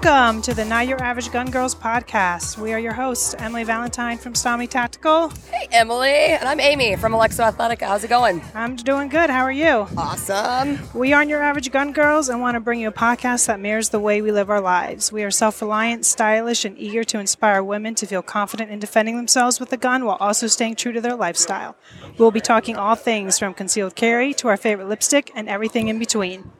Welcome to the Not Your Average Gun Girls podcast. We are your hosts, Emily Valentine from Stami Tactical. Hey, Emily. And I'm Amy from Alexo Athletic. How's it going? I'm doing good. How are you? Awesome. We aren't your average gun girls and want to bring you a podcast that mirrors the way we live our lives. We are self reliant, stylish, and eager to inspire women to feel confident in defending themselves with a gun while also staying true to their lifestyle. We'll be talking all things from concealed carry to our favorite lipstick and everything in between.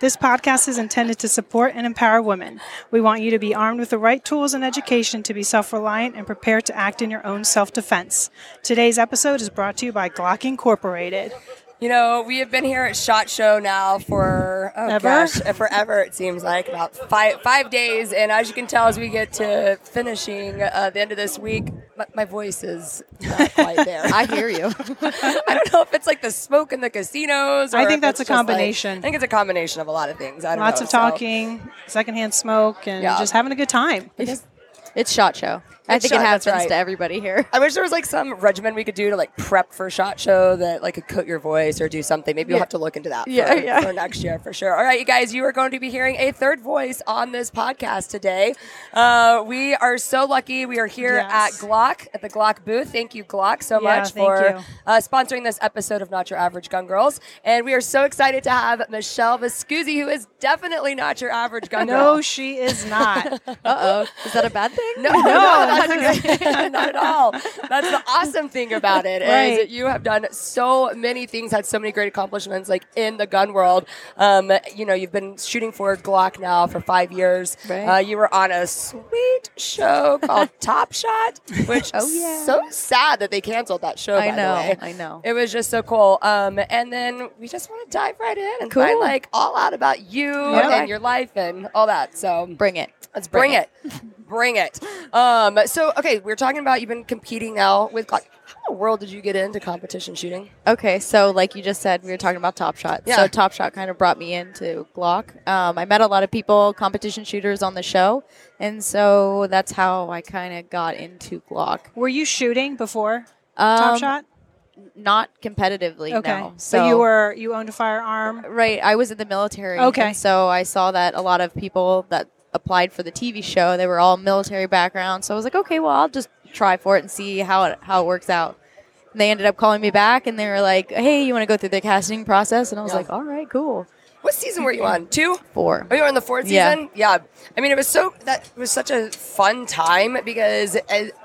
This podcast is intended to support and empower women. We want you to be armed with the right tools and education to be self reliant and prepared to act in your own self defense. Today's episode is brought to you by Glock Incorporated. You know, we have been here at Shot Show now for oh Ever? gosh, forever. It seems like about five five days, and as you can tell, as we get to finishing uh, the end of this week, my, my voice is not quite there. I hear you. I don't know if it's like the smoke in the casinos. Or I think that's a just, like- combination. I think it's a combination of a lot of things. I don't Lots know, of so- talking, secondhand smoke, and Yeah. just having a good time. It's shot show. I think shot, it happens right. to everybody here. I wish there was like some regimen we could do to like prep for shot show that like could cut your voice or do something. Maybe yeah. we'll have to look into that yeah, for, yeah. for next year for sure. All right, you guys, you are going to be hearing a third voice on this podcast today. Uh, we are so lucky. We are here yes. at Glock at the Glock booth. Thank you, Glock, so yeah, much for uh, sponsoring this episode of Not Your Average Gun Girls. And we are so excited to have Michelle Viscusi, who is definitely not your average gun no, girl. No, she is not. uh oh. Is that a bad thing? No, no, no 100 Not at all. That's the awesome thing about it right. is that you have done so many things, had so many great accomplishments, like in the gun world. Um, you know, you've been shooting for Glock now for five years. Right. Uh, you were on a sweet show called Top Shot, which oh yeah, so sad that they canceled that show. I know, I know. It was just so cool. Um, and then we just want to dive right in and cool. find like all out about you yeah. and your life and all that. So bring it. Let's bring, bring it. it. bring it. Um, so, okay, we're talking about you've been competing now with Glock. How in the world did you get into competition shooting? Okay, so like you just said, we were talking about Top Shot. Yeah. So Top Shot kind of brought me into Glock. Um, I met a lot of people, competition shooters on the show, and so that's how I kind of got into Glock. Were you shooting before Um, Top Shot? Not competitively, Okay. no. So, you were you owned a firearm. Right. I was in the military. Okay. and so I saw that a lot of people that applied for the TV show, they were all military background. So I was like, okay, well, I'll just try for it and see how it, how it works out. And they ended up calling me back and they were like, hey, you want to go through the casting process? And I was Yeah. like, all right, cool. What season were you on? Two? Four. Oh, you were in the fourth Yeah. season? Yeah. I mean, it was so, that was such a fun time because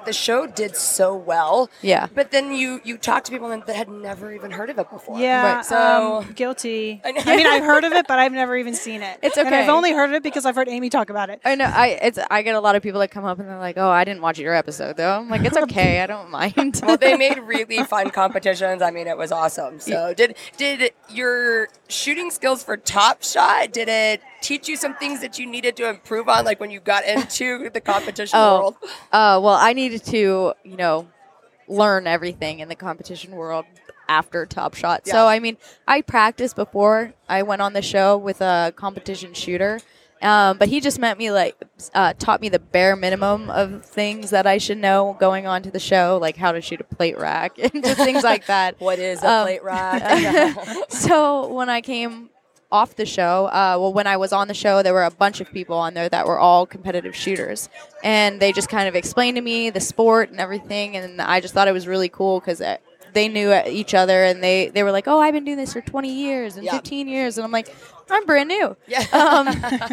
the show did so well. Yeah. But then you, you talked to people that had never even heard of it before. Yeah, Right. So, um, guilty. I I, mean, I've heard of it, but I've never even seen it. It's And I've only heard of it because I've heard Amy talk about it. I know. I it's I get a lot of people that come up and they're like, "Oh, I didn't watch your episode though." I'm like, "It's okay. I don't mind." well, they made really fun competitions. I mean, it was awesome. So, did did your shooting skills for Top Shot? Did it teach you some things that you needed to improve on, like when you got into the competition Oh. world? Uh, well, I needed to, you know, learn everything in the competition world after Top Shot. Yeah. So, I mean, I practiced before I went on the show with a competition shooter. Um, but he just met me like uh, taught me the bare minimum of things that I should know going on to the show, like how to shoot a plate rack and just things like that. What is a Um, plate rack? so when I came off the show, uh, well, when I was on the show, there were a bunch of people on there that were all competitive shooters, and they just kind of explained to me the sport and everything, and I just thought it was really cool because they knew each other, and they they were like, "Oh, I've been doing this for 20 years and Yeah. 15 years," and I'm like, "I'm brand new." yeah. Um,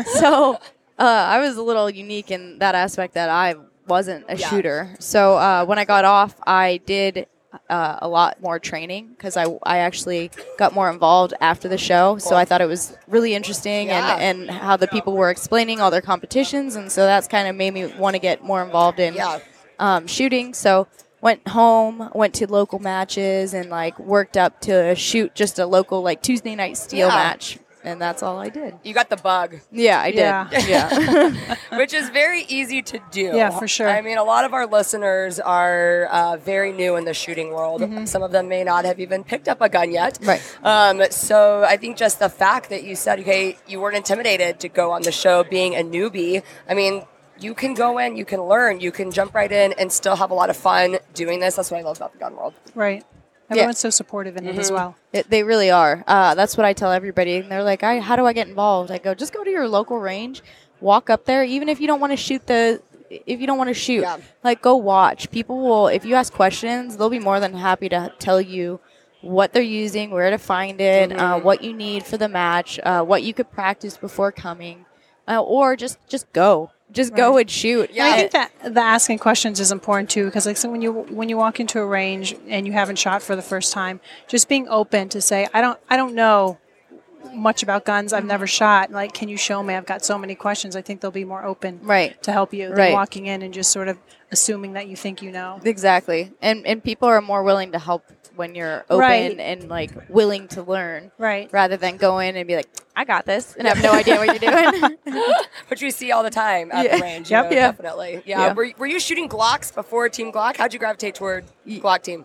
so uh, I was a little unique in that aspect that I wasn't a Yeah. shooter. So uh, when I got off, I did uh, a lot more training because I, I actually got more involved after the show. So I thought it was really interesting Yeah. and, and how the people were explaining all their competitions. And so that's kind of made me want to get more involved in Yeah. um, shooting. So went home, went to local matches, and like worked up to shoot just a local like Tuesday night steel Yeah. match. And that's all I did. You got the bug, Yeah, I did. Yeah. Yeah. which is very easy to do. Yeah, for sure. I mean, a lot of our listeners are uh, very new in the shooting world. Some of them may not have even picked up a gun yet. Right. Um, so I think just the fact that you said, okay, you weren't intimidated to go on the show being a newbie. I mean, you can go in, you can learn, you can jump right in and still have a lot of fun doing this. That's what I love about the gun world. Right. Everyone's so supportive in it as well. It, they really are. Uh, that's what I tell everybody. And they're like, I, how do I get involved? I go, just go to your local range, walk up there, even if you don't want to shoot the. If you don't want to shoot, Yeah. like go watch. People will, if you ask questions, they'll be more than happy to tell you what they're using, where to find it, uh, Mm-hmm. what you need for the match, uh, what you could practice before coming, uh, or just just go, just go and shoot. Yeah. And I think that the asking questions is important too, because like so when you when you walk into a range and you haven't shot for the first time, just being open to say, I don't I don't know much about guns. I've never mm-hmm. shot. Like, can you show me? I've got so many questions. I think they'll be more open Right. to help you than Right. walking in and just sort of assuming that you think you know. Exactly. And and people are more willing to help when you're open Right. and like willing to learn Right. rather than go in and be like, I got this and have no idea what you're doing. Which we see all the time at Yeah. the range. you Yep. know, Yeah. Definitely. Yeah. Yeah. Were, were you shooting Glocks before Team Glock? How'd you gravitate toward Glock team?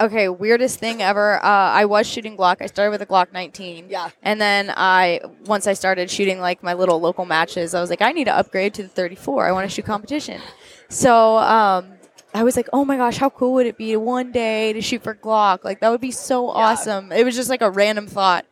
okay, weirdest thing ever. Uh, I was shooting Glock. I started with a Glock 19. Yeah. And then I once I started shooting like my little local matches, I was like, I need to upgrade to the 34. I want to shoot competition. So um, I was like, oh my gosh, how cool would it be one day to shoot for Glock? Like that would be so awesome. It was just like a random thought,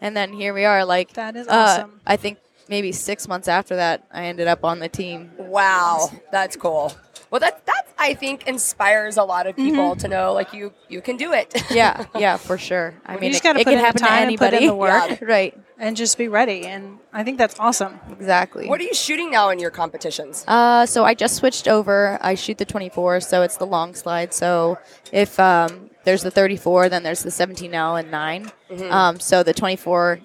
and then here we are. Like That is uh, awesome. I think maybe six months after that, I ended up on the team. Wow, that's cool. Well, that that I think inspires a lot of Mm-hmm. people to know like you you can do it. Yeah, yeah, for sure. I mean, you just it, gotta it put can in the happen to time and put in anybody. the work. Yeah. right? And just be ready. And I think that's awesome. Exactly. what are you shooting now in your competitions? Uh, so I just switched over. I shoot the 24, so it's the long slide. So if um, there's the 34, then there's the 17L and 9. Mm-hmm. Um, so the 24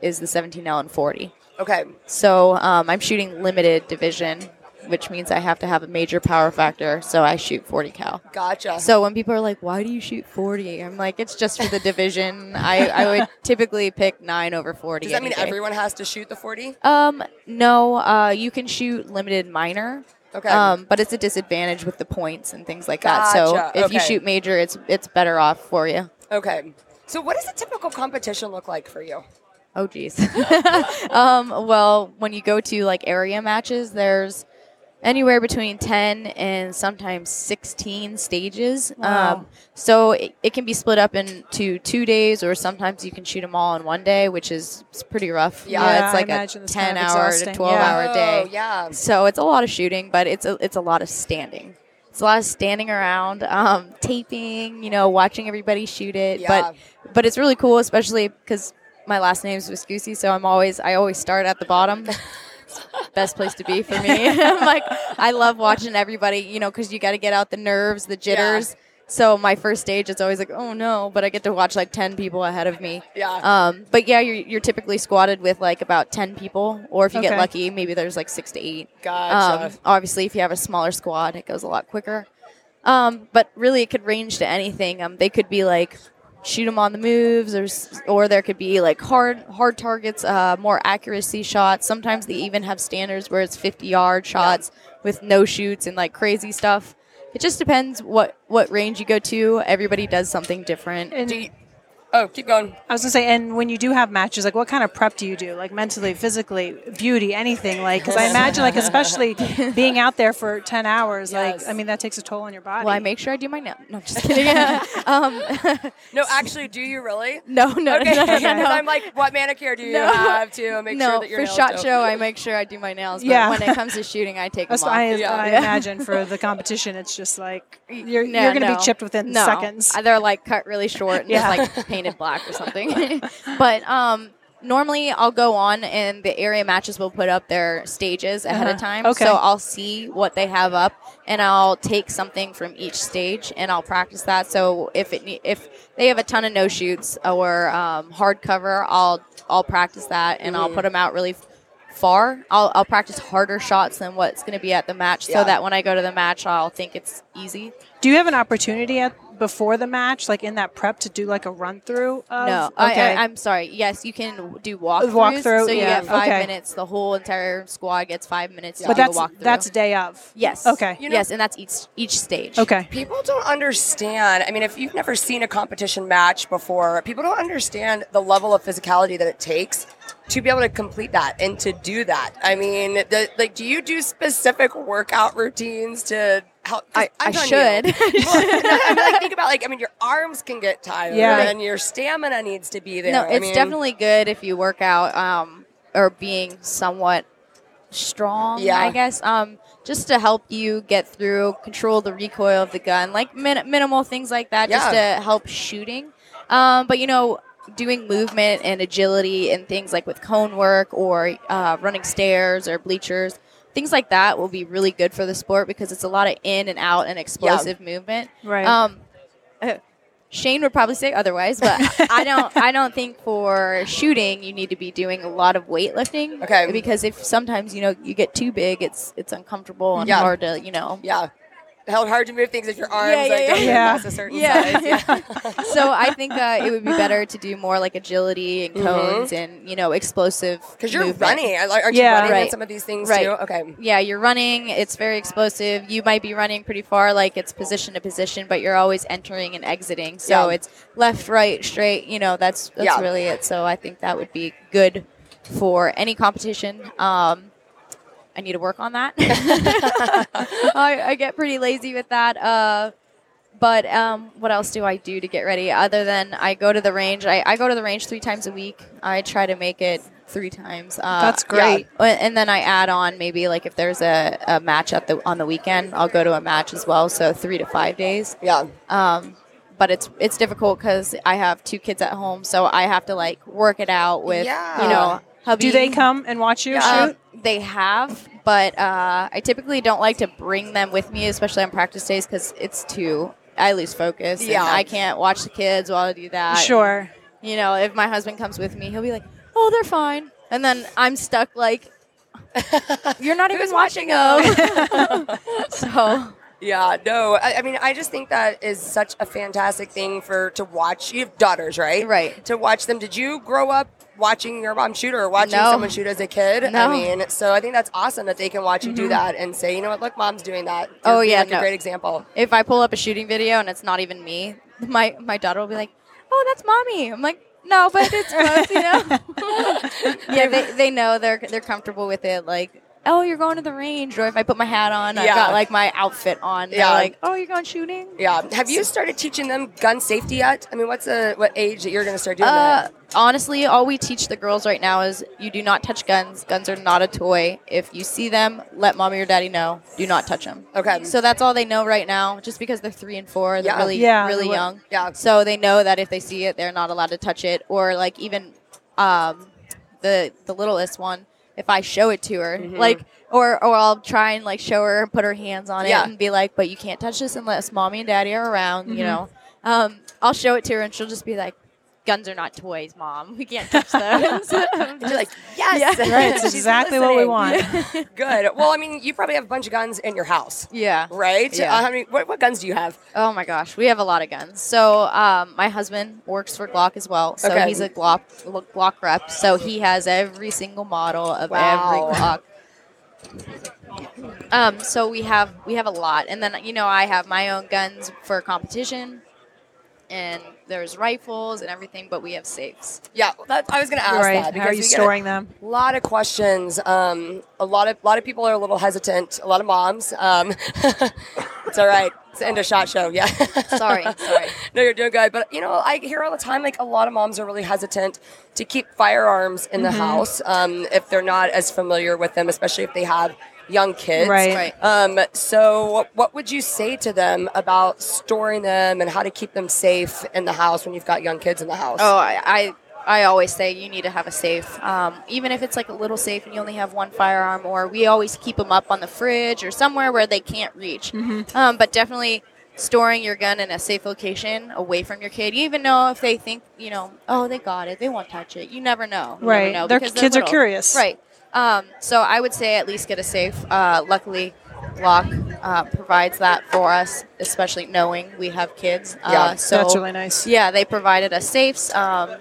is the 17L and 40. Okay. So um, I'm shooting limited division, which means I have to have a major power factor. So I shoot 40 cal. Gotcha. So when people are like, "Why do you shoot 40?" I'm like, "It's just for the division." I, I would typically pick nine over 40. Does that mean day. everyone has to shoot the 40? Um, no. Uh, you can shoot limited minor. Okay. Um, but it's a disadvantage with the points and things like that. So Gotcha, if you shoot major, it's it's better off for you. Okay. So what does a typical competition look like for you? Oh geez. um, well, when you go to like area matches, there's anywhere between 10 and sometimes 16 stages. Wow. Um, so it, it can be split up into two days, or sometimes you can shoot them all in one day, which is it's pretty rough. Yeah, Uh, it's like a 10 kind of hour to 12 Yeah. hour day. Oh, yeah. So it's a lot of shooting, but it's a, it's a lot of standing. It's a lot of standing around, um, taping, you know, watching everybody shoot it. Yeah. But but it's really cool, especially because my last name is Viscusi, so I'm always I always start at the bottom. Best place to be for me. I'm like I love watching everybody, you know, because you got to get out the nerves, the jitters. So my first stage, it's always like, oh no, but I get to watch like ten people ahead of me. Yeah. Um, but yeah, you're you're typically squadded with like about ten people, or if you Okay. get lucky, maybe there's like six to eight. Gotcha. Um, obviously, if you have a smaller squad, it goes a lot quicker. Um, but really, it could range to anything. Um, they could be like shoot them on the moves, or or there could be like hard hard targets, uh, more accuracy shots. Sometimes they even have standards where it's 50 yard shots with no shoots and like crazy stuff. It just depends what what range you go to. Everybody does something different. And Do you, oh, keep going. I was gonna say, and when you do have matches, like what kind of prep do you do? Like mentally, physically, beauty, anything? Like, because I imagine, like especially being out there for ten hours, Yes. like I mean, that takes a toll on your body. well, I make sure I do my nails. No, just kidding. um, No, actually, do you really? no, no, Okay, no, no, 'cause no. I'm like, what manicure do you No. have to make no, sure that your for nails shot don't- show, I make sure I do my nails. But Yeah. when it comes to shooting, I take them That's off. I, Yeah. I imagine for the competition. It's just like you're No, you're gonna no. be chipped within no. seconds. Uh, They're like cut really short and Yeah. just like painted black or something. but um, normally I'll go on and the area matches will put up their stages ahead of Uh-huh. time. Okay. So I'll see what they have up and I'll take something from each stage and I'll practice that. So if it if they have a ton of no shoots or um, hardcover, I'll I'll practice that and I'll put them out really. Far, I'll, I'll practice harder shots than what's going to be at the match, Yeah. so that when I go to the match, I'll think it's easy. do you have an opportunity at before the match, like in that prep, to do like a run through? Of, No, okay. I, I, I'm sorry. Yes, you can do walkthroughs. Walkthrough, so you yeah, get five okay. minutes. The whole entire squad gets five minutes to but do that's a that's day of. yes. Okay. You know- yes, and that's each each stage. Okay. People don't understand. I mean, if you've never seen a competition match before, people don't understand the level of physicality that it takes to be able to complete that and to do that. I mean, the, like, do you do specific workout routines to help? I- I should. You, well, no, I mean, like, think about like, I mean, your arms can get tired, Yeah. and your stamina needs to be there. No, I it's mean, definitely good if you work out um, or being somewhat strong. Yeah. I guess. Um, just to help you get through, control the recoil of the gun, like min- minimal things like that, just to help shooting. Um, but you know, doing movement and agility and things like with cone work or uh, running stairs or bleachers. Things like that will be really good for the sport because it's a lot of in and out and explosive movement. Right. Um, uh, Shane would probably say otherwise, but I don't. I don't think for shooting you need to be doing a lot of weightlifting. Okay. Because if sometimes you know you get too big, it's it's uncomfortable and Yeah. hard to you know. Yeah. Held hard to move things if your arms Yeah, like yeah, don't yeah. get Yeah. a certain Yeah. size. Yeah. so I think uh, it would be better to do more like agility and cones and you know explosive. Because Mm-hmm. you're movement. running. Aren't Yeah. you running in Right. some of these things Right. too? Okay. Yeah, you're running. It's very explosive. You might be running pretty far, like it's position to position, but you're always entering and exiting. So Yeah. it's left, right, straight. You know, that's that's Yeah. really it. So I think that would be good for any competition. Um, I need to work on that. I, I get pretty lazy with that. Uh, but um, what else do I do to get ready? Other than I go to the range. I, I go to the range three times a week. I try to make it three times. Uh, That's great. uh, And then I add on maybe like if there's a, a match at the on the weekend, I'll go to a match as well. So three to five days. Yeah. Um, but it's it's difficult because I have two kids at home, so I have to like work it out with Yeah. you know. Hubby. Do they come and watch you shoot? They have, but uh, I typically don't like to bring them with me, especially on practice days, because it's too. I lose focus. and Yeah. I can't watch the kids while I do that. Sure. You know, if my husband comes with me, he'll be like, "Oh, they're fine," and then I'm stuck like, "You're not even watching watching them." so Yeah, no. I, I mean, I just think that is such a fantastic thing for to watch. You have daughters, right? Right. To watch them. Did you grow up watching your mom shoot or watching No. someone shoot as a kid? I mean, so I think that's awesome that they can watch you do mm-hmm. that and say, you know what, look, mom's doing that. You're Oh, yeah, like, a great example. if I pull up a shooting video and it's not even me, my my daughter will be like, "Oh, that's mommy." I'm like, "No, but it's close, you know." yeah, they, they know they're they're comfortable with it. Like, oh, you're going to the range, or if I put my hat on, I've Yeah. got like my outfit on. They're Yeah. like, "Oh, you're going shooting." Yeah. Have you started teaching them gun safety yet? I mean, what's the what age that you're going to start doing Uh, that? honestly, all we teach the girls right now is you do not touch guns. Guns are not a toy. If you see them, let mommy or daddy know. Do not touch them. Okay. So that's all they know right now. Just because they're three and four, they're Yeah. really Yeah, really what- young. Yeah. So they know that if they see it, they're not allowed to touch it. Or like even um, the the littlest one, if I show it to her, like or or I'll try and like show her and put her hands on Yeah. it and be like, but you can't touch this unless mommy and daddy are around. You know. Um, I'll show it to her and she'll just be like. Guns are not toys, mom. We can't touch those. You're like, yes, Yeah. Right, it's She's exactly what we want. Good. Well, I mean, you probably have a bunch of guns in your house, yeah. right? Yeah. Uh, how many? What, what guns do you have? Oh my gosh, we have a lot of guns. So um, my husband works for Glock as well. So Okay. he's a Glock Glock rep. So he has every single model of Wow. every Glock. Um, so we have we have a lot, and then you know I have my own guns for competition, and there's rifles and everything, but we have safes. Yeah, that, I was going to ask Right. that How are you storing get a storing them? lot of questions. Um, a lot of lot of people are a little hesitant. A lot of moms. Um, it's all right. It's the end of shot show. Yeah. Sorry, sorry. no, you're doing good. But you know, I hear all the time like a lot of moms are really hesitant to keep firearms in the Mm-hmm. house um, if they're not as familiar with them, especially if they have young kids. Right. Right. Um, so, what would you say to them about storing them and how to keep them safe in the house when you've got young kids in the house? Oh, I, I I always say you need to have a safe, um, even if it's like a little safe and you only have one firearm. Or we always keep them up on the fridge or somewhere where they can't reach. Mm-hmm. Um, but definitely storing your gun in a safe location away from your kid. You even know if they think you know, oh, they got it, they won't touch it. You never know. You never Right. know Their because kids are curious. Right. Um, so I would say at least get a safe. Uh, luckily. Glock uh, provides that for us, especially knowing we have kids. Yeah, uh, so That's really nice. yeah, they provided us safes um,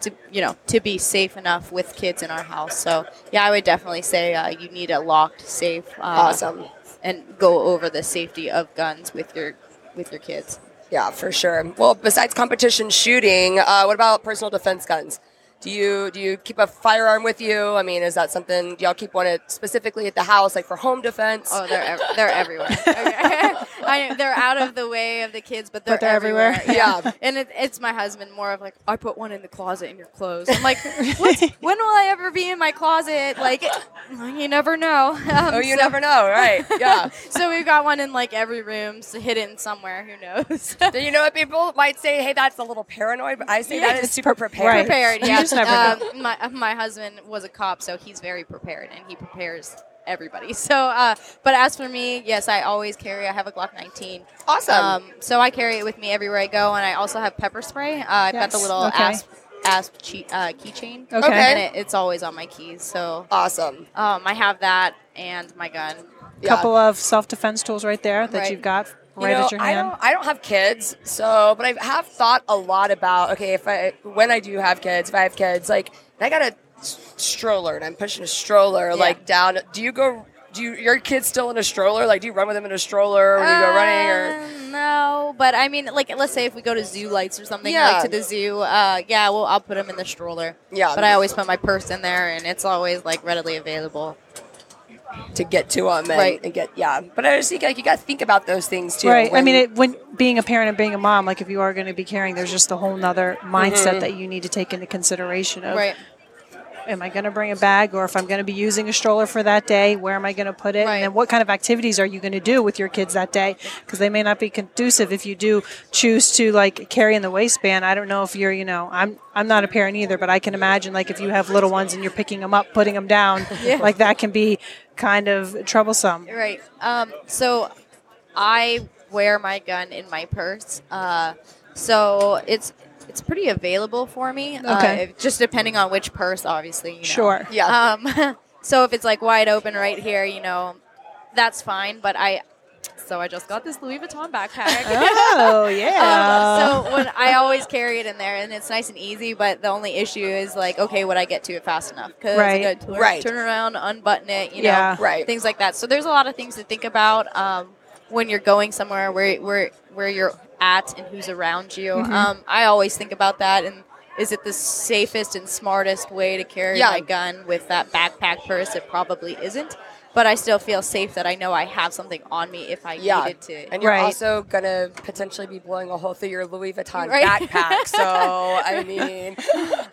to you know to be safe enough with kids in our house. So yeah, I would definitely say uh, you need a locked safe. Uh, Awesome. And go over the safety of guns with your with your kids. Yeah, for sure. Well, besides competition shooting, uh, what about personal defense guns? Do you do you keep a firearm with you? I mean, is that something? Do y'all keep one at, specifically at the house, like for home defense? Oh, they're ev- they're everywhere. Okay. I, they're out of the way of the kids, but they're, But they're everywhere. Yeah. and it, it's my husband more of like I put one in the closet in your clothes. I'm like, what? when will I ever be in my closet? Like, you never know. Um, oh, you so- never know, right? Yeah. So we've got one in like every room, so hidden somewhere. Who knows? Do you know what people might say? Hey, that's a little paranoid, but I say that is super pre- prepared. right. prepared. Yeah. Just never know. Um, my my husband was a cop, so he's very prepared, and he prepares everybody. So, uh, but as for me, yes, I always carry. I have a Glock 19. Awesome. Um, so I carry it with me everywhere I go, and I also have pepper spray. Uh, I've got the little okay. asp asp che- uh, keychain. Okay. Okay. And it, it's always on my keys. So awesome. um, I have that and my gun. Yeah. couple of self defense tools right there that Right. you've got You know, at your I don't, I don't have kids, so but I have thought a lot about okay, if I when I do have kids, if I have kids, like I got a stroller and I'm pushing a stroller like down. Do you go? Do you, your kids still in a stroller? Like, do you run with them in a stroller when you go running? Or Uh, no, but I mean, like, let's say if we go to zoo lights or something, Yeah. like to the zoo, uh, yeah, well, I'll put them in the stroller. Yeah. But I always put my purse in there, and it's always like readily available. To get to them and, Right. and get yeah. But I just think like you got to think about those things too. Right. I mean, it, when being a parent and being a mom, like if you are going to be caring there's just a whole nother mindset Mm-hmm. that you need to take into consideration of Right. Am I going to bring a bag or if I'm going to be using a stroller for that day, where am I going to put it? Right. And what kind of activities are you going to do with your kids that day? Because they may not be conducive if you do choose to like carry in the waistband. I don't know if you're, you know, I'm I'm not a parent either, but I can imagine like if you have little ones and you're picking them up, putting them down, Yeah. like that can be kind of troublesome. Right. Um, so I wear my gun in my purse. Uh, so it's it's pretty available for me. Uh, Okay. if- just depending on which purse, obviously. You know. Sure. Yeah. Um, so if it's like wide open right here, you know, that's fine. But I, so I just got this Louis Vuitton backpack. Oh yeah. Um, so when I always carry it in there, and it's nice and easy. But the only issue is like, okay, would I get to it fast enough? Because Right. I got to turn, Right. turn around, unbutton it, you know, Yeah. Right. things like that. So there's a lot of things to think about um, when you're going somewhere where where where you're at and who's around you. Mm-hmm. Um, I always think about that and. Is it the safest and smartest way to carry Yeah. my gun with that backpack purse? It probably isn't, but I still feel safe that I know I have something on me if I Yeah, needed to. and you're Right. also gonna potentially be blowing a hole through your Louis Vuitton Right. backpack. So I mean,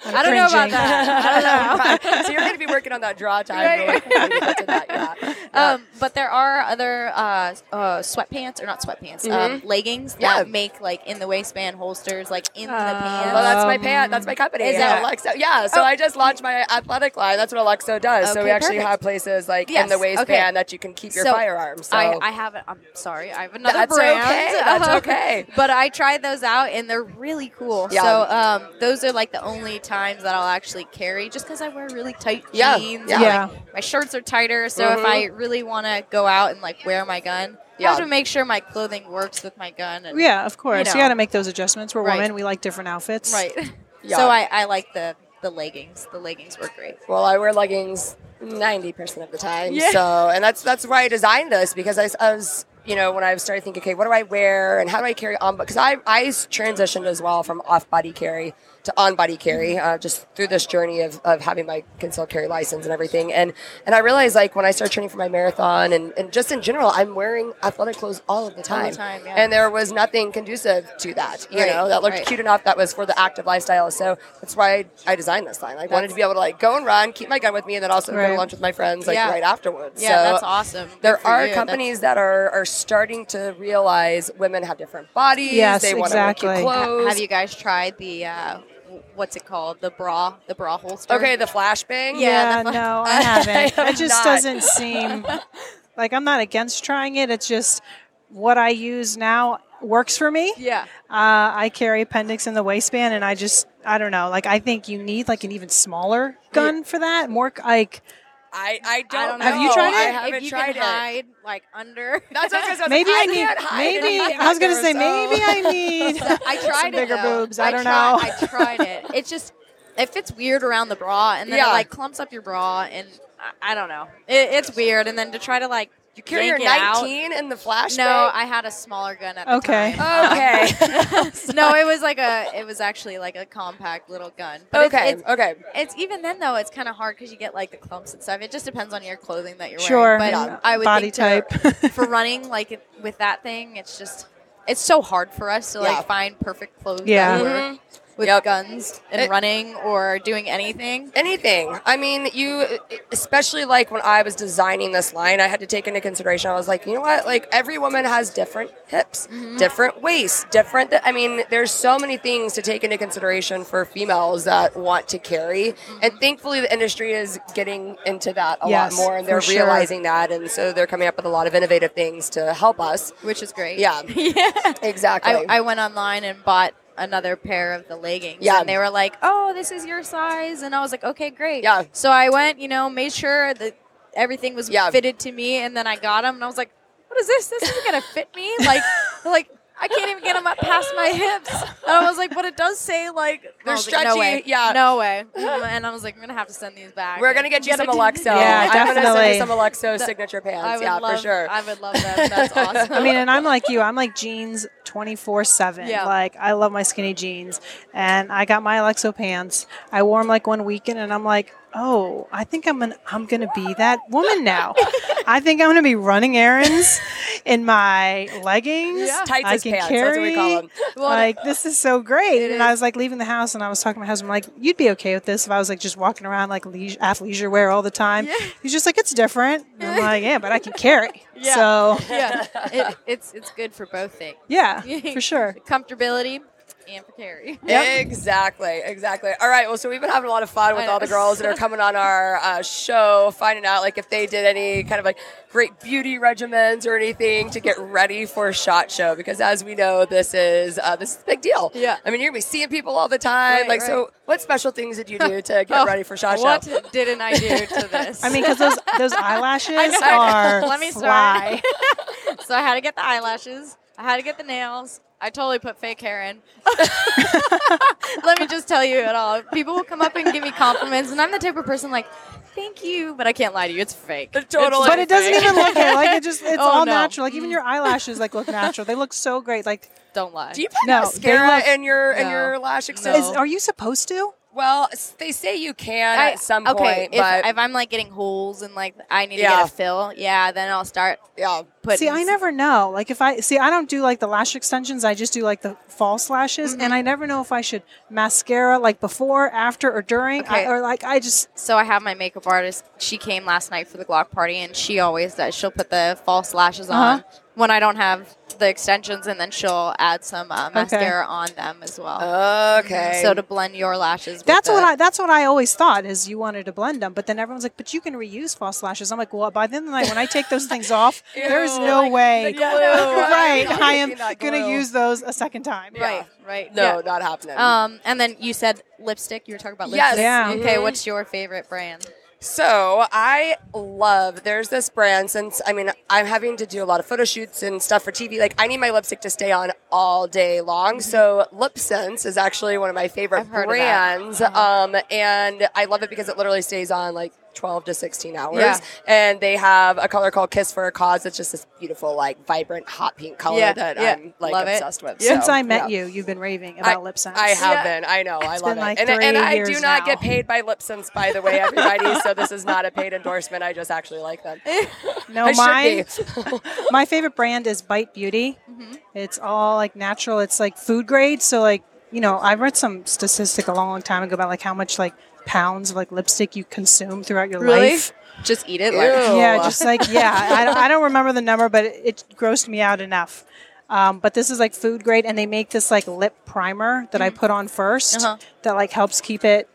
I don't know about that. I don't know. so you're gonna be working on that draw time. Right. really before you get to that, yeah. Um, but there are other uh, uh, sweatpants or not sweatpants, um, leggings Mm-hmm. Yeah. that make like in the waistband holsters, like in the Oh. pants. well, that's my pant. That's my company. is that- Alexo? Yeah. So Oh. I just launched my athletic line. That's what Alexo does. so Okay, we actually perfect. have places like in the waistband okay. that you can keep your So, firearms. So I, I have it. I'm sorry, I have another That's brand. okay, that's okay. but I tried those out and they're really cool. Yeah. So um, those are like the only times that I'll actually carry, just because I wear really tight Yeah, jeans. yeah. and, Yeah. like, my shirts are tighter, so If uh-huh. I really want to go out and like wear my gun, I Yeah. have to make sure my clothing works with my gun. And, Yeah, of course. You, know. got to make those adjustments. We're Right. women. We like different outfits. Right. Yeah. So I, I like the the leggings. The leggings work great. Well, I wear leggings ninety percent of the time. Yeah. So, and that's that's why I designed this because I was, you know, when I started thinking, okay, what do I wear and how do I carry on? Because I, I transitioned as well from off body carry to on body carry, uh, just through this journey of, of having my concealed carry license and everything. And and I realized like when I started training for my marathon and, and just in general, I'm wearing athletic clothes all of the All the time. time, yeah. And there was nothing conducive to that, you Right, know, that looked right. cute enough. That was for the active lifestyle. So that's why I, I designed this line. I wanted to be able to like go and run, keep my gun with me, and then also go Right. to lunch with my friends like Yeah. right afterwards. Yeah, so that's awesome. Good There are you. companies that are are starting to realize women have different bodies. Yes, they want to wear cute exactly. Clothes. have you guys tried the uh, what's it called? The bra, the bra holster. Okay, the flashbang. Yeah, Yeah, the fu- no, I haven't. I it just not. doesn't seem like I'm not against trying it. It's just what I use now works for me. Yeah. Uh, I carry appendix in the waistband, and I just I don't know. Like I think you need like an even smaller gun for that. More like I I don't, I don't know. Have you tried it? I haven't you tried can it. hide like under. That's what I was gonna say. maybe I, I need maybe I was gonna say maybe I need I tried some it. bigger though. boobs. I, don't tried, know. I tried it. It's just it fits weird around the bra, and then Yeah. it like clumps up your bra, and I, I don't know. It, it's weird. And then to try to like You carry your yank it out. 19 in the flashbang? No, I had a smaller gun at the Okay. time. Okay. no, it was like a. It was actually like a compact little gun. But okay. It's, okay. it's even then though. It's kind of hard because you get like the clumps and stuff. It just depends on your clothing that you're Sure. wearing. But Yeah. I would Body think to- type. for running like it- with that thing, it's just it's so hard for us to like find perfect clothes Yeah. that work Mhm. With Yep. guns and It- running or doing anything. Anything. I mean, you, especially like when I was designing this line, I had to take into consideration. I was like, you know what? Like every woman has different hips, Mm-hmm. different waists, different. I mean, there's so many things to take into consideration for females that want to carry. Mm-hmm. And thankfully, the industry is getting into that a Yes, lot more, and they're for sure. realizing that, and so they're coming up with a lot of innovative things to help us. Which is great. Yeah. yeah. Exactly. I, I went online and bought another pair of the leggings. Yeah. And they were like, oh, this is your size. And I was like, okay, great. Yeah. So I went, you know, made sure that everything was Yeah. fitted to me. And then I got them and I was like, what is this? This isn't going to fit me. Like, like, I can't even get them up past my hips. And I was like, but it does say like They're I was like, no stretchy, way, yeah. no way. And I was like, I'm gonna have to send these back. We're gonna get you some it Alexo. Yeah, I'm gonna send definitely. you some Alexo signature pants. Yeah, love, for sure. I would love them. That's awesome. I mean, and I'm like you. I'm like jeans 24 7. Yeah. Like, I love my skinny jeans. And I got my Alexo pants. I wore them like one weekend, and I'm like, oh, I think I'm gonna, I'm gonna be that woman now. I think I'm gonna be running errands in my leggings. Yeah. Tights I can pants. carry. That's what we call them. Well, like this is so great, It and I was like leaving the house, and I was talking to my husband, like you'd be okay with this if I was like just walking around like leisure, athleisure wear all the time. Yeah. He's just like it's different. And I'm like yeah, but I can carry. Yeah. So yeah, it, it's it's good for both things. yeah, for sure. Comfortability and for carry. Exactly, exactly. All right. Well, so we've been having a lot of fun with all the girls that are coming on our uh, show, finding out like if they did any kind of like great beauty regimens or anything to get ready for Shot Show. Because as we know, this is uh, this is a big deal. Yeah. I mean, you're gonna be seeing people all the time. Right, like, so what special things did you do to get Oh, ready for Shot what Show? What didn't I do to this? I mean, because those those eyelashes are Let me fly. start. so I had to get the eyelashes. I had to get the nails. I totally put fake hair in. Let me just tell you it all. People will come up and give me compliments, and I'm the type of person like, "Thank you," but I can't lie to you. It's fake. It's totally But it doesn't even look it. Like it just it's Oh, all no. natural. Like even mm. your eyelashes like look natural. They look so great. Like Don't lie. Do you put No, mascara look- in your in your lash No. is, are you supposed to? Well, they say you can I- at some okay, point, if, but if I'm like getting holes and like I need to get a fill, yeah, then I'll start yeah. putting. See, I never know. Like if I see, I don't do like the lash extensions. I just do like the false lashes, Mm-hmm. and I never know if I should mascara like before, after, or during, I, or like I just So I have my makeup artist. She came last night for the Glock party, and she always does. She'll put the false lashes on Uh-huh. When I don't have the extensions, and then she'll add some uh, mascara on them as well. Okay. So to blend your lashes. with That's the- what I. That's what I always thought is you wanted to blend them, but then everyone's like, "But you can reuse false lashes." I'm like, "Well, by the end of the night, when I take those things off, there's no like way, the glue. right? I'm I am gonna use those a second time." Right, right. no, yeah. not happening. Um, and then you said lipstick. You were talking about Yes. lipstick. Yeah. Okay, Mhm. what's your favorite brand? So I love there's this brand since I mean I'm having to do a lot of photo shoots and stuff for TV. Like I need my lipstick to stay on all day long. So Lip Sense is actually one of my favorite Mm-hmm. I've heard of that. brands. Uh-huh. Um, and I love it because it literally stays on like 12 to 16 hours. Yeah. And they have a color called Kiss for a Cause. It's just this beautiful, like vibrant hot pink color Yeah, that yeah. I'm like Love it. obsessed with. Since So, I met yeah. you, you've been raving about I, lip sense. I have Yeah. been. I know. I love been it. like and and three I do not now. get paid by Lip Sense, by the way, everybody. so this is not a paid endorsement. I just actually like them. No, I mine. should be. my favorite brand is Bite Beauty. Mm-hmm. It's all like natural. It's like food grade. So like you know, I read some statistic a long, long time ago about like how much like pounds of like lipstick you consume throughout your life. Just eat it. Ew. Like, Yeah, just like yeah. I don't, I don't remember the number, but it, it grossed me out enough. Um, but this is like food grade, and they make this like lip primer that I put on 1st Uh-huh. that like helps keep it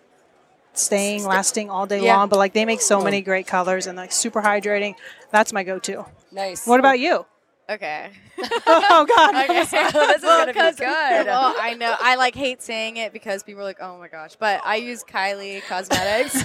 staying, lasting all day Yeah. long. But like they make so many great colors and like super hydrating. That's my go-to. nice. What about you? Okay. oh God. Okay. this is gonna be good. Well, I know. I like hate saying it because people are like, "Oh my gosh!" But I use Kylie Cosmetics,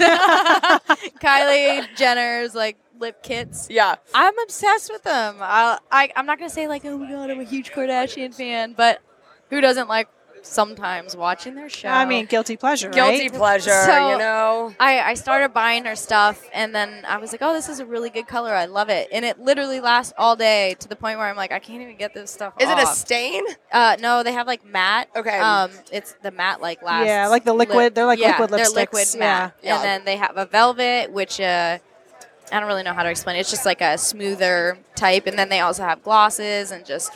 Kylie Jenner's like lip kits. Yeah. I'm obsessed with them. I, I I'm not gonna say like, "Oh my god, I'm a huge Kardashian fan," but who doesn't like sometimes watching their show. I mean, guilty pleasure, Guilty right? pleasure, So- you know. I, I started buying her stuff and then I was like, oh, this is a really good color. I love it. And it literally lasts all day to the point where I'm like, I can't even get this stuff Is it a stain? Uh, no, they have like matte. Okay. Um, it's the matte like lasts. Yeah, like the liquid- li- they're like yeah, liquid They're liquid yeah. matte. Yeah. And then they have a velvet, which uh, I don't really know how to explain. it. It's just like a smoother type. And then they also have glosses and just.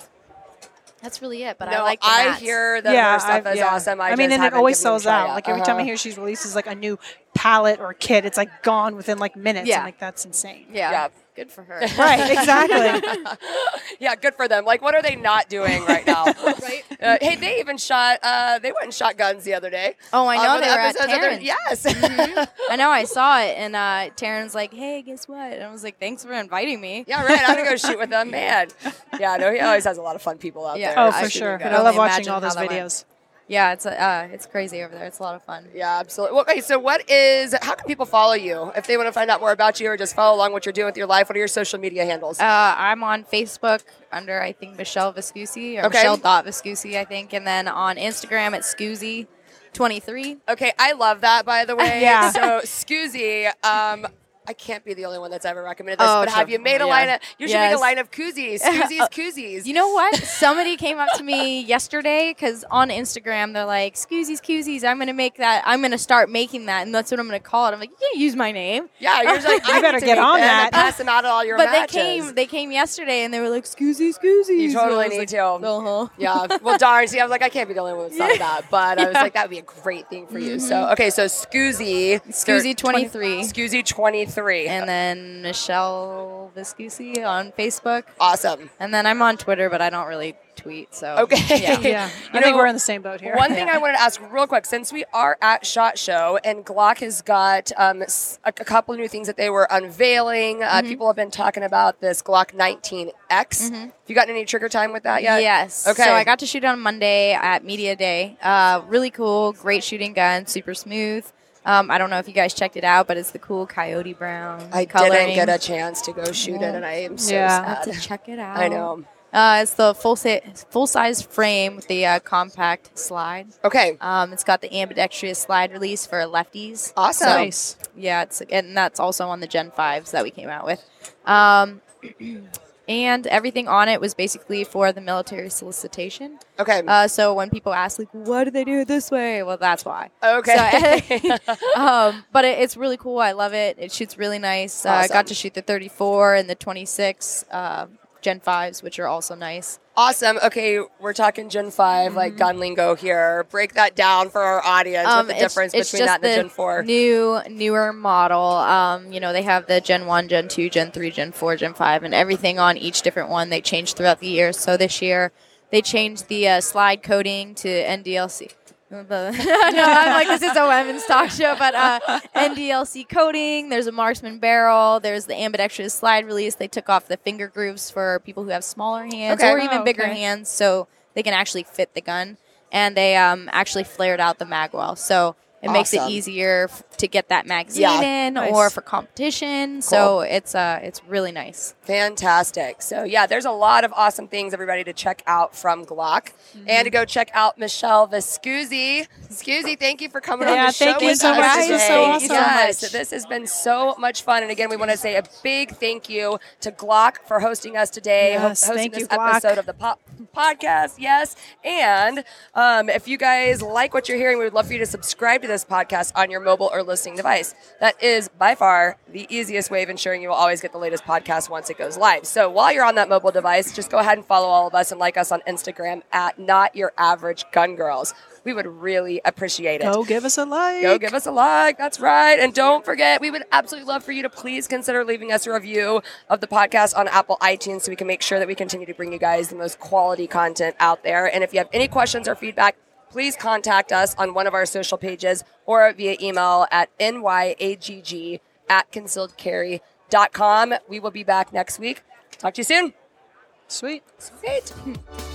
That's really it. But no, I like. The I mattes. hear that yeah, her stuff I've- is yeah. awesome. I, mean, just and it always given it a sells try out. Like every time I Uh-huh. hear she releases like a new palette or kit, it's like gone within like minutes. Yeah. I'm like, that's insane. Yeah. Yeah. Good for her. Right, exactly. yeah, good for them. Like, what are they not doing right now? Right. Uh, hey, they even shot. Uh, they went and shot guns the other day. Oh, I know one of they the were at episodes of their- Terrence. Yes. Mhm. I know I saw it, and uh, Taran's like, "Hey, guess what?" And I was like, "Thanks for inviting me." Yeah, right. I'm gonna go shoot with them, man. Yeah, no, he always has a lot of fun people out Yeah. there. Oh, I for sure. go. I love watching all those how went. videos. Yeah, it's uh, it's crazy over there. It's a lot of fun. Yeah, absolutely. Okay, so what is? How can people follow you if they want to find out more about you or just follow along what you're doing with your life? What are your social media handles? Uh, I'm on Facebook under I think Michelle Viscusi or Okay. Michelle dot Viscusi, I think, and then on Instagram it's Scoozy. 23. Okay, I love that by the way. Yeah. So Scoozy, um, I can't be the only one that's ever recommended this, Oh, but have you made a Yeah. line of you should make a line of koozies. koozies, koozies. You know what? Somebody came up to me yesterday because on Instagram they're like, "Koozies, koozies." I'm gonna make that. I'm gonna start making that, and that's what I'm gonna call it. I'm like, "You can't use my name." yeah, you're just like, You I better get on them that. and pass them out all your but matches. they came. They came yesterday, and they were like, "Scoozies, scoozies." You totally need was to. Uh-huh. Yeah. Well, darn. See, I was like, I can't be the only one that's done that, but I was like, that would be a great thing for you. So, okay, so Scoozy, Scoozy 23. Scoozy twenty three, And then Michelle Viscusi on Facebook. awesome. And then I'm on Twitter, but I don't really tweet. So Okay. yeah. Yeah, You I think we're in the same boat here. One thing I wanted to ask real quick, since we are at Shot Show and Glock has got um, s- a, a couple of new things that they were unveiling. Uh, Mm-hmm. people have been talking about this Glock 19X. Have you gotten any trigger time with that yet? Yes. Okay. So I got to shoot on Monday at Media Day. Uh, really cool, great shooting gun, super smooth. Um, I don't know if you guys checked it out, but it's the cool coyote brown. I coloring. didn't get a chance to go shoot it, and I am so Yeah. Sad. to check it out. I know. Uh, it's the full sa- full size frame with the uh, compact slide. Okay. Um, it's got the ambidextrous slide release for lefties. Awesome. So, nice. Yeah, it's and that's also on the Gen fives that we came out with. Um, and everything on it was basically for the military solicitation. Okay. Uh, so when people ask like, "Why do they do it this way?" Well, that's why. okay. So, um, but it, it's really cool. I love it. It shoots really nice. Uh, I got to shoot the 34 and the 26 uh, Gen 5s, which are also nice. Awesome. Okay, we're talking Gen 5, like gun lingo here. Break that down for our audience. Um, what's the it's- difference it's between that and the Gen 4? New, newer model. Um, you know, they have the Gen 1, Gen 2, Gen 3, Gen 4, Gen 5, and everything on each different one. They change throughout the year. So this year, they changed the uh, slide coating to NDLC. no, I'm like this is a women's talk show, but uh, NDLC coating. There's a marksman barrel. There's the ambidextrous slide release. They took off the finger grooves for people who have smaller hands Okay. or even Oh, bigger okay. hands, so they can actually fit the gun. And they um, actually flared out the mag well, so it makes it easier f- to get that magazine Yeah. in Nice. or for competition. So it's uh, it's really nice. Fantastic. So, yeah, there's a lot of awesome things, everybody, to check out from Glock. Mm-hmm. And to go check out Michelle Viscusi. Scoozy, thank you for coming on Yeah, the show thank you with so us much. This today. is so awesome. Yes, much. this has been so much fun. And again, we want to say a big thank you to Glock for hosting us today, ho- hosting thank this you, Glock. episode of the po- podcast. Yes. And um, if you guys like what you're hearing, we would love for you to subscribe to this podcast on your mobile or listening device. That is by far the easiest way of ensuring you will always get the latest podcast once it goes live. So while you're on that mobile device, just go ahead and follow all of us and like us on Instagram at Not Your Average Gun Girls. We would really appreciate it. Go give us a like. Go give us a like. That's right. And don't forget, we would absolutely love for you to please consider leaving us a review of the podcast on Apple iTunes so we can make sure that we continue to bring you guys the most quality content out there. And if you have any questions or feedback, please contact us on one of our social pages or via email at nyagg at concealedcarry.com. We will be back next week. Talk to you soon. Sweet. Sweet.